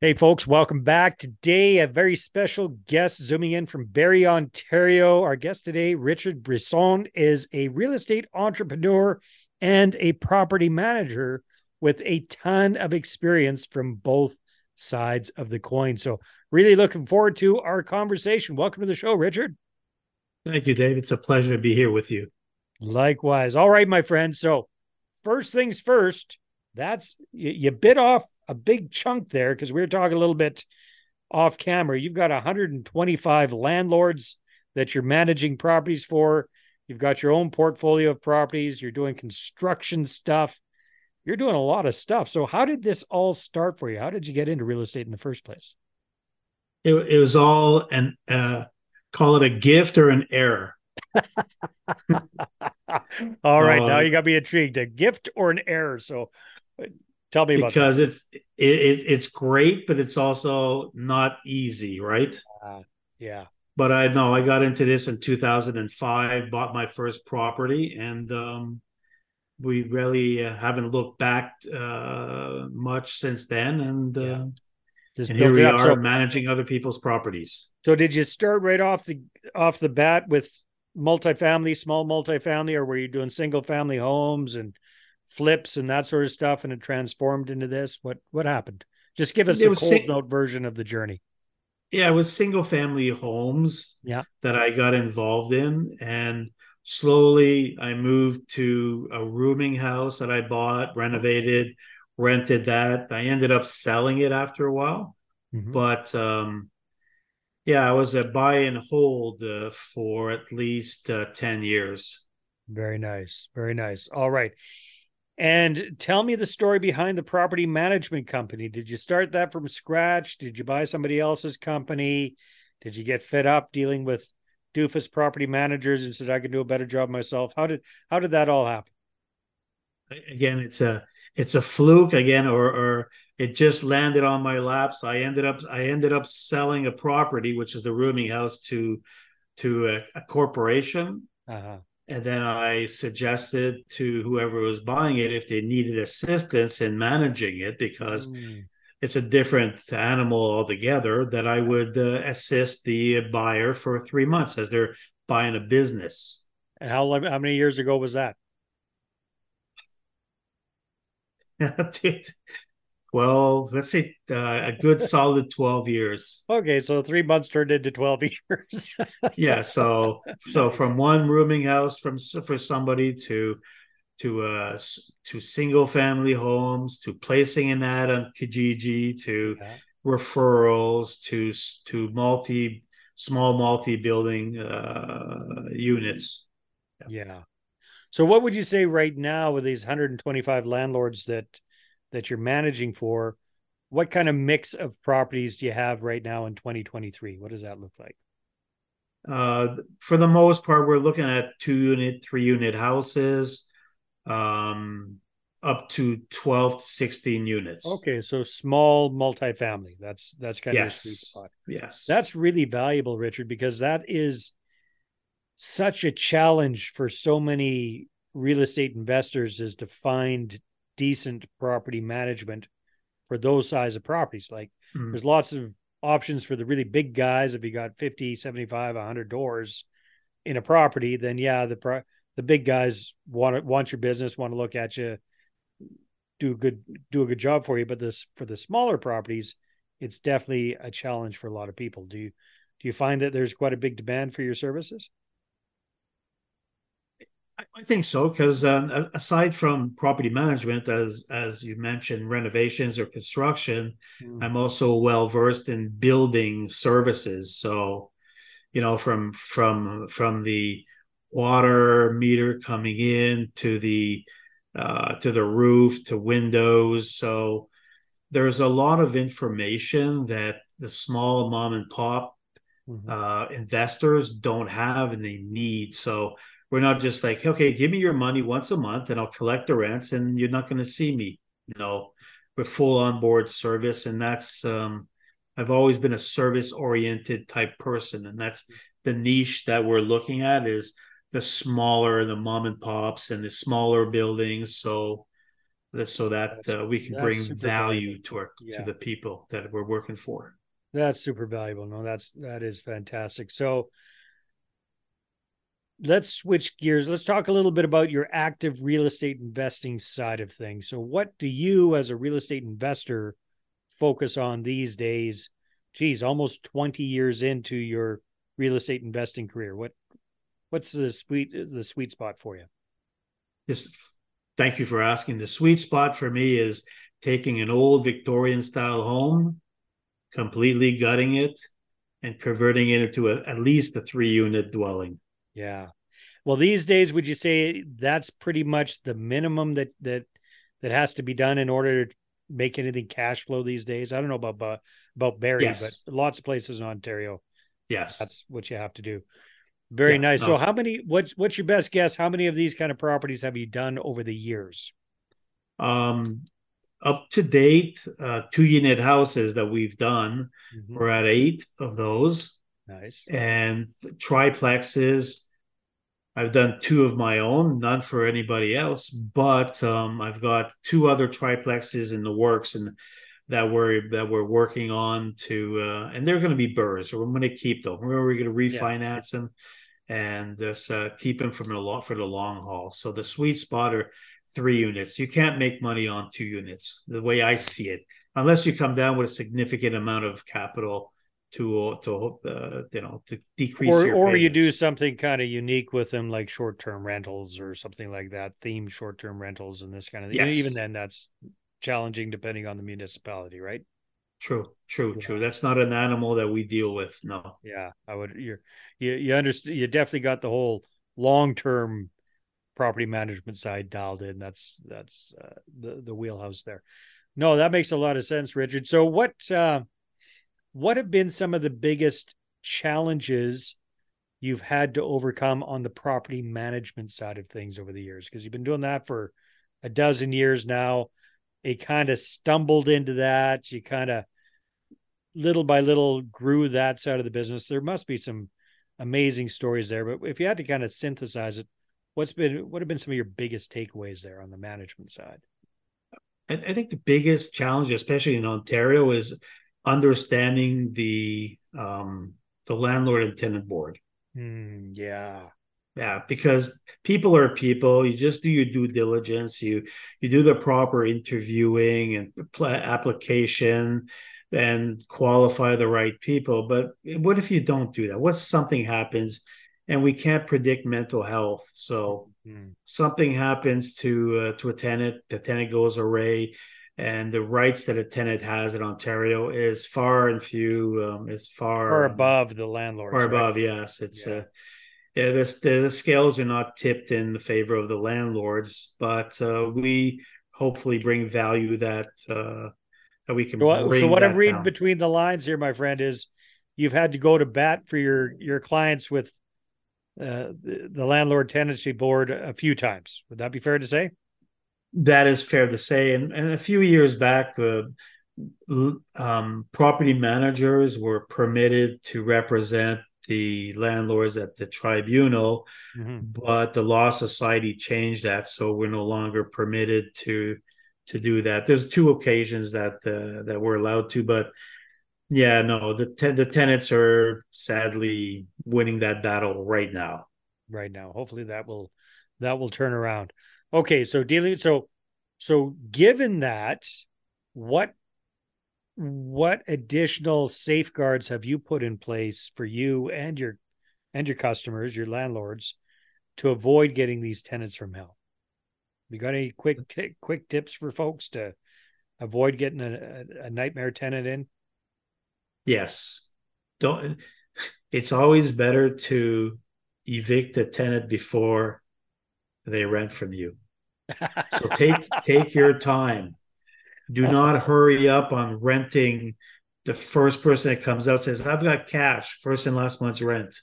Hey, folks, welcome back. Today, a very special guest zooming in from Barrie, Ontario. Our guest today, Richard Brisson, is a real estate entrepreneur and a property manager with a ton of experience from both sides of the coin. So, really looking forward to our conversation. Welcome to the show, Richard. Thank you, Dave. It's a pleasure to be here with you. Likewise. All right, my friend. So, first things first, that's you, you bit off a big chunk there because we were talking a little bit off camera. You've got 125 landlords that you're managing properties for. You've got your own portfolio of properties. You're doing construction stuff. You're doing a lot of stuff. So, how did this all start for you? How did you get into real estate in the first place? It, it was all an uh, call it a gift or an error. all right, uh, now you got me intrigued. A gift or an error? So, Tell me about because that. it's it, it's great, but it's also not easy, right? Uh, yeah. But I know I got into this in 2005, bought my first property, and um, we really uh, haven't looked back uh, much since then. And, uh, and here we are so, managing other people's properties. So, did you start right off the off the bat with multifamily, small multifamily, or were you doing single family homes and flips and that sort of stuff and it transformed into this. What what happened? Just give us it a cold sing- note version of the journey. Yeah it was single family homes yeah. that i got involved in and slowly i moved to a rooming house that i bought renovated rented that. I ended up selling it after a while mm-hmm. but um yeah i was a buy and hold uh, for at least uh, 10 years. Very nice. Very nice. All right and tell me the story behind the property management company. Did you start that from scratch? Did you buy somebody else's company? Did you get fed up dealing with doofus property managers and said I can do a better job myself? How did how did that all happen? Again, it's a it's a fluke again, or or it just landed on my laps. I ended up I ended up selling a property, which is the rooming house, to to a, a corporation. Uh-huh. And then I suggested to whoever was buying it if they needed assistance in managing it because mm. it's a different animal altogether, that I would uh, assist the buyer for three months as they're buying a business. And how how many years ago was that? 12 let's say uh, a good solid 12 years. Okay so three months turned into 12 years. Yeah so so from one rooming house from for somebody to to uh to single family homes to placing an ad on kijiji to yeah. referrals to to multi small multi building uh units. Yeah. So what would you say right now with these 125 landlords that that you're managing for, what kind of mix of properties do you have right now in 2023? What does that look like? Uh, for the most part, we're looking at two unit, three unit houses, um, up to 12 to 16 units. Okay, so small multifamily. That's that's kind yes. of a sweet spot. Yes. That's really valuable, Richard, because that is such a challenge for so many real estate investors is to find decent property management for those size of properties. Like mm. there's lots of options for the really big guys. If you got 50, 75, 100 doors in a property, then yeah, the pro- the big guys want to, want your business, want to look at you, do a good do a good job for you. But this for the smaller properties, it's definitely a challenge for a lot of people. Do you do you find that there's quite a big demand for your services? I think so because uh, aside from property management, as as you mentioned, renovations or construction, mm. I'm also well versed in building services. So, you know, from from from the water meter coming in to the uh, to the roof to windows. So there's a lot of information that the small mom and pop mm-hmm. uh, investors don't have and they need. So we're not just like, okay, give me your money once a month and I'll collect the rents and you're not going to see me. You know, we're full on board service. And that's, um, I've always been a service oriented type person. And that's the niche that we're looking at is the smaller, the mom and pops and the smaller buildings. So, that so that uh, we can bring value valuable. to our yeah. to the people that we're working for. That's super valuable. No, that's that is fantastic. So let's switch gears. Let's talk a little bit about your active real estate investing side of things. So, what do you, as a real estate investor, focus on these days? Geez, almost 20 years into your real estate investing career. What what's the sweet the sweet spot for you? Just thank you for asking. The sweet spot for me is taking an old Victorian style home, completely gutting it, and converting it into a, at least a three unit dwelling. Yeah. Well, these days, would you say that's pretty much the minimum that that that has to be done in order to make anything cash flow these days? I don't know about about Barrie, yes. but lots of places in Ontario. Yes, that's what you have to do. Very yeah, nice. No. So, how many? What's what's your best guess? How many of these kind of properties have you done over the years? Um, up to date, uh, two unit houses that we've done. Mm-hmm. We're at eight of those. Nice. And triplexes. I've done two of my own, none for anybody else, but um, I've got two other triplexes in the works and that we're that we're working on to uh, and they're going to be BRRRRs or we're going to keep them. We're, we're going to refinance yeah. them and just uh, keep them from the long for the long haul. So the sweet spot are three units. You can't make money on two units the way I see it, unless you come down with a significant amount of capital to to uh, you know to decrease or, or you do something kind of unique with them like short-term rentals or something like that themed short-term rentals and this kind of thing. Yes. even then that's challenging depending on the municipality right? True true yeah. true. That's not an animal that we deal with no. Yeah i would you're you you understand you definitely got the whole long-term property management side dialed in. That's that's uh, the the wheelhouse there. No that makes a lot of sense richard. So what uh what have been some of the biggest challenges you've had to overcome on the property management side of things over the years? Because you've been doing that for a dozen years now. It kind of stumbled into that. You kind of little by little grew that side of the business. There must be some amazing stories there. But if you had to kind of synthesize it, what's been what have been some of your biggest takeaways there on the management side? I think the biggest challenge, especially in Ontario, is understanding the um, the landlord and tenant board. Mm, yeah, yeah, because people are people. You just do your due diligence. You you do the proper interviewing and application, and qualify the right people. But what if you don't do that? What something happens? and we can't predict mental health. So mm-hmm. something happens to uh, to a tenant, the tenant goes away, and the rights that a tenant has in Ontario is far and few. Um, it's far, far above the landlord. Far right? above, yes. It's yeah. Uh, yeah, the, the scales are not tipped in the favor of the landlords, but uh, we hopefully bring value that uh, that we can. So, so what I'm reading down. between the lines here, my friend, is you've had to go to bat for your your clients with uh, the, the landlord tenancy board a few times. Would that be fair to say? That is fair to say. And, and a few years back, uh, um, property managers were permitted to represent the landlords at the tribunal, mm-hmm. but the law society changed that, so we're no longer permitted to to do that. There's two occasions that uh, that we're allowed to, but yeah, no, the te- the tenants are sadly winning that battle right now. Right now, hopefully that will that will turn around. Okay, so dealing so so given that, what what additional safeguards have you put in place for you and your and your customers, your landlords, to avoid getting these tenants from hell? You got any quick t- quick tips for folks to avoid getting a, a nightmare tenant in? Yes. Don't it's always better to evict a tenant before they rent from you so take take your time. Do not hurry up on renting. The first person that comes out says, "I've got cash, first and last month's rent.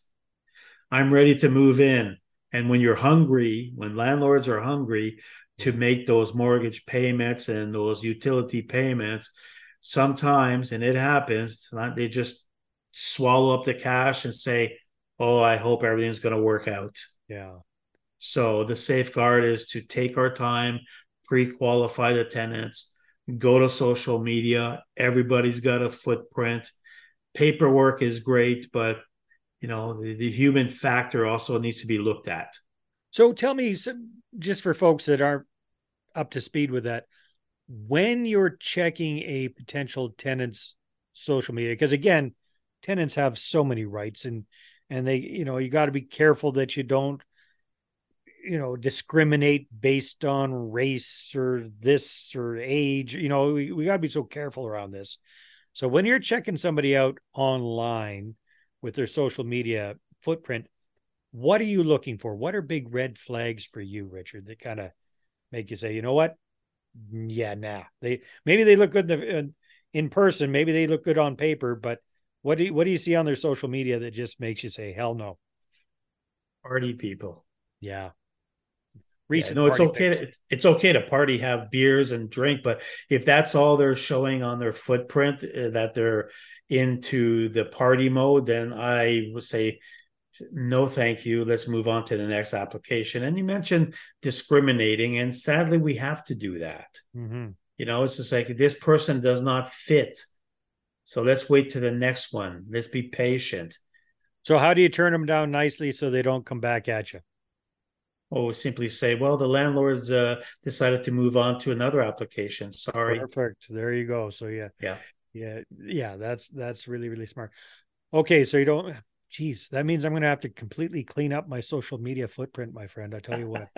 I'm ready to move in." And when you're hungry, when landlords are hungry to make those mortgage payments and those utility payments, sometimes, and it happens, they just swallow up the cash and say, "Oh, I hope everything's going to work out." Yeah. So the safeguard is to take our time, pre-qualify the tenants, go to social media. Everybody's got a footprint. Paperwork is great, but you know the, the human factor also needs to be looked at. So tell me, just for folks that aren't up to speed with that, when you're checking a potential tenant's social media, because again, tenants have so many rights and and they, you know, you got to be careful that you don't you know discriminate based on race or this or age you know we, we got to be so careful around this. So when you're checking somebody out online with their social media footprint what are you looking for? What are big red flags for you richard that kind of make you say you know what? Mm, yeah nah. They maybe they look good in, the, in, in person maybe they look good on paper but what do you, what do you see on their social media that just makes you say hell no. Party people. Yeah recent. Yeah, no, it's okay. To, it's okay to party, have beers and drink, but if that's all they're showing on their footprint uh, that they're into the party mode, then I would say no, thank you. Let's move on to the next application. And you mentioned discriminating, and sadly, we have to do that. Mm-hmm. You know, it's just like this person does not fit. So let's wait to the next one. Let's be patient. So, how do you turn them down nicely so they don't come back at you? Or simply say, well, the landlords uh, decided to move on to another application. Sorry. Perfect. There you go. So yeah. Yeah. Yeah. Yeah. That's that's really, really smart. Okay. So you don't geez, that means I'm gonna have to completely clean up my social media footprint, my friend. I tell you what.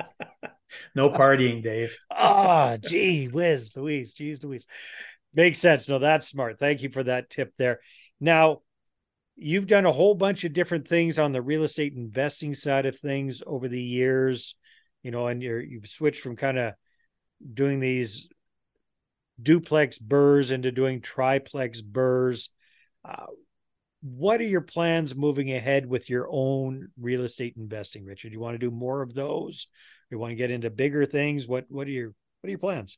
no partying, Dave. Ah, oh, gee whiz, Louise. Geez, Louise. Makes sense. No, that's smart. Thank you for that tip there. Now, you've done a whole bunch of different things on the real estate investing side of things over the years you know and you're you've switched from kind of doing these duplex BRRRRs into doing triplex BRRRRs. uh, what are your plans moving ahead with your own real estate investing richard? You want to do more of those? You want to get into bigger things? What what are your what are your plans?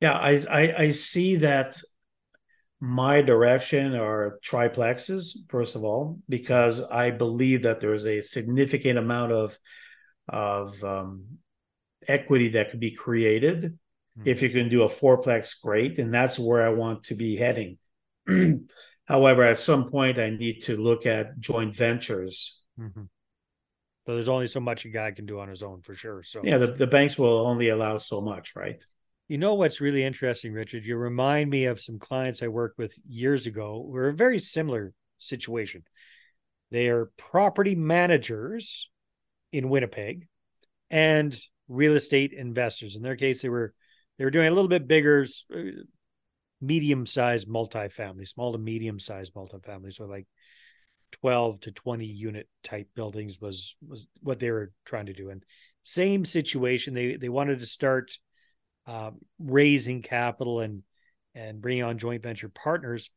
Yeah i i, I see that my direction are triplexes, first of all, because I believe that there's a significant amount of of um, equity that could be created. Mm-hmm. If you can do a fourplex, great, and that's where I want to be heading. However, at some point, I need to look at joint ventures. Mm-hmm. So there's only so much a guy can do on his own, for sure. So yeah, the, the banks will only allow so much, right? You know what's really interesting, Richard? You remind me of some clients I worked with years ago. We're a very similar situation. They are property managers in Winnipeg and real estate investors. In their case, they were they were doing a little bit bigger, uh, medium-sized multifamily, small to medium-sized multifamily. So like 12 to 20 unit type buildings was was what they were trying to do. And same situation. They they wanted to start uh, raising capital and and bringing on joint venture partners.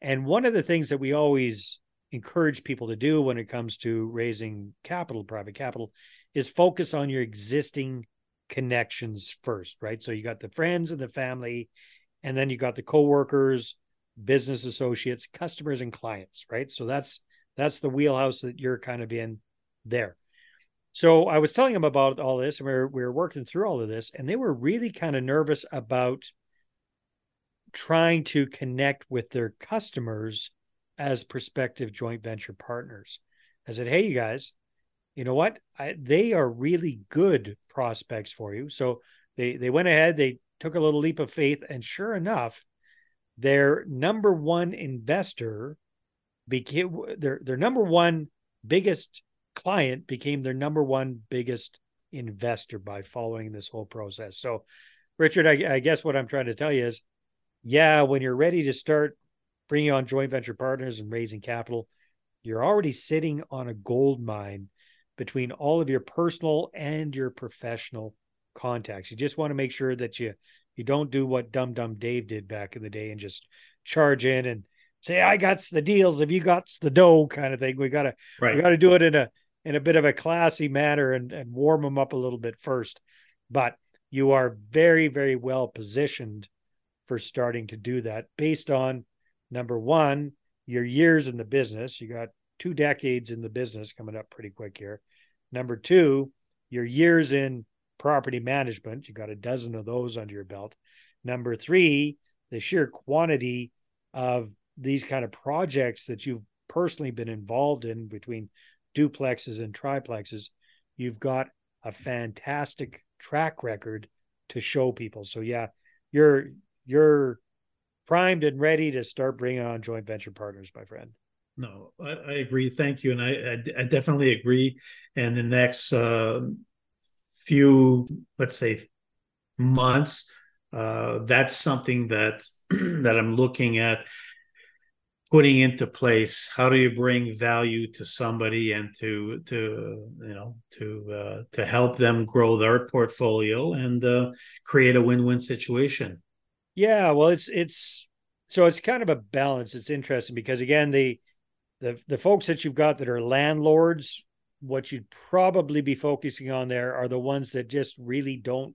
And one of the things that we always encourage people to do when it comes to raising capital, private capital, is focus on your existing connections first, right? So you got the friends and the family, and then you got the coworkers, business associates, customers, and clients, right? So that's that's the wheelhouse that you're kind of in there. So I was telling them about all this, and we were, we were working through all of this, and they were really kind of nervous about trying to connect with their customers as prospective joint venture partners. I said, "Hey, you guys, you know what? I, they are really good prospects for you." So they they went ahead, they took a little leap of faith, and sure enough, their number one investor became their their number one biggest client became their number one biggest investor by following this whole process. So, Richard, I, I, guess what I'm trying to tell you is, yeah, when you're ready to start bringing on joint venture partners and raising capital, you're already sitting on a gold mine between all of your personal and your professional contacts. You just want to make sure that you you don't do what Dumb Dumb Dave did back in the day and just charge in and say, "I got the deals, if you got the dough," kind of thing. We gotta right. we gotta do it in a in a bit of a classy manner and, and warm them up a little bit first. But you are very, very well positioned for starting to do that based on number one, your years in the business. You got two decades in the business coming up pretty quick here. Number two, your years in property management. You got a dozen of those under your belt. Number three, the sheer quantity of these kind of projects that you've personally been involved in between duplexes and triplexes. You've got a fantastic track record to show people. So yeah, you're you're primed and ready to start bringing on joint venture partners, my friend. No, I, I agree. Thank you, and I, I, I definitely agree. And the next uh, few, let's say, months, uh, that's something that that I'm looking at putting into place how do you bring value to somebody and to to you know to uh, to help them grow their portfolio and uh, create a win-win situation? Yeah well it's it's so it's kind of a balance. It's interesting because again the the the folks that you've got that are landlords what you'd probably be focusing on there are the ones that just really don't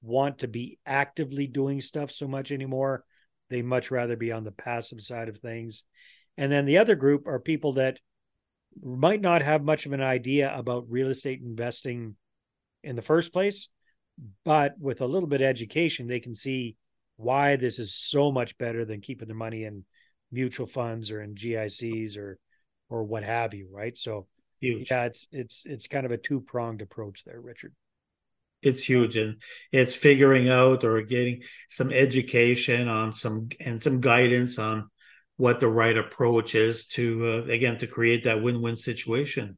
want to be actively doing stuff so much anymore they much rather be on the passive side of things. And then the other group are people that might not have much of an idea about real estate investing in the first place, but with a little bit of education, they can see why this is so much better than keeping their money in mutual funds or in GICs or or what have you, right? So Huge. yeah, it's it's it's kind of a two pronged approach there, Richard it's huge and it's figuring out or getting some education on some and some guidance on what the right approach is to uh, again to create that win-win situation.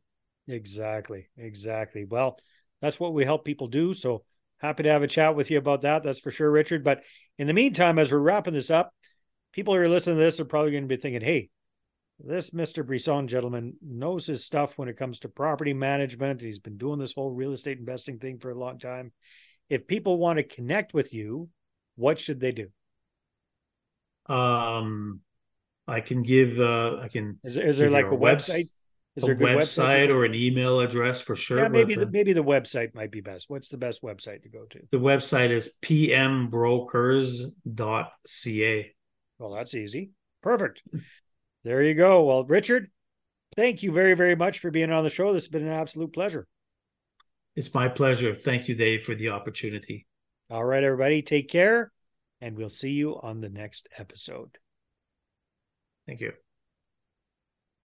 Exactly exactly. Well that's what we help people do so happy to have a chat with you about that that's for sure richard. But in the meantime as we're wrapping this up people who are listening to this are probably going to be thinking hey this Mr. Brisson gentleman knows his stuff when it comes to property management. He's been doing this whole real estate investing thing for a long time. If people want to connect with you, what should they do? Um, I can give. Uh, I can. Is, is there like a website? Is there a website, website or an email address for sure? Yeah, maybe the, maybe the website might be best. What's the best website to go to? The website is pmbrokers.ca. Well, that's easy. Perfect. There you go. Well, Richard, thank you very, very much for being on the show. This has been an absolute pleasure. It's my pleasure. Thank you, Dave, for the opportunity. All right, everybody, take care, and we'll see you on the next episode. Thank you.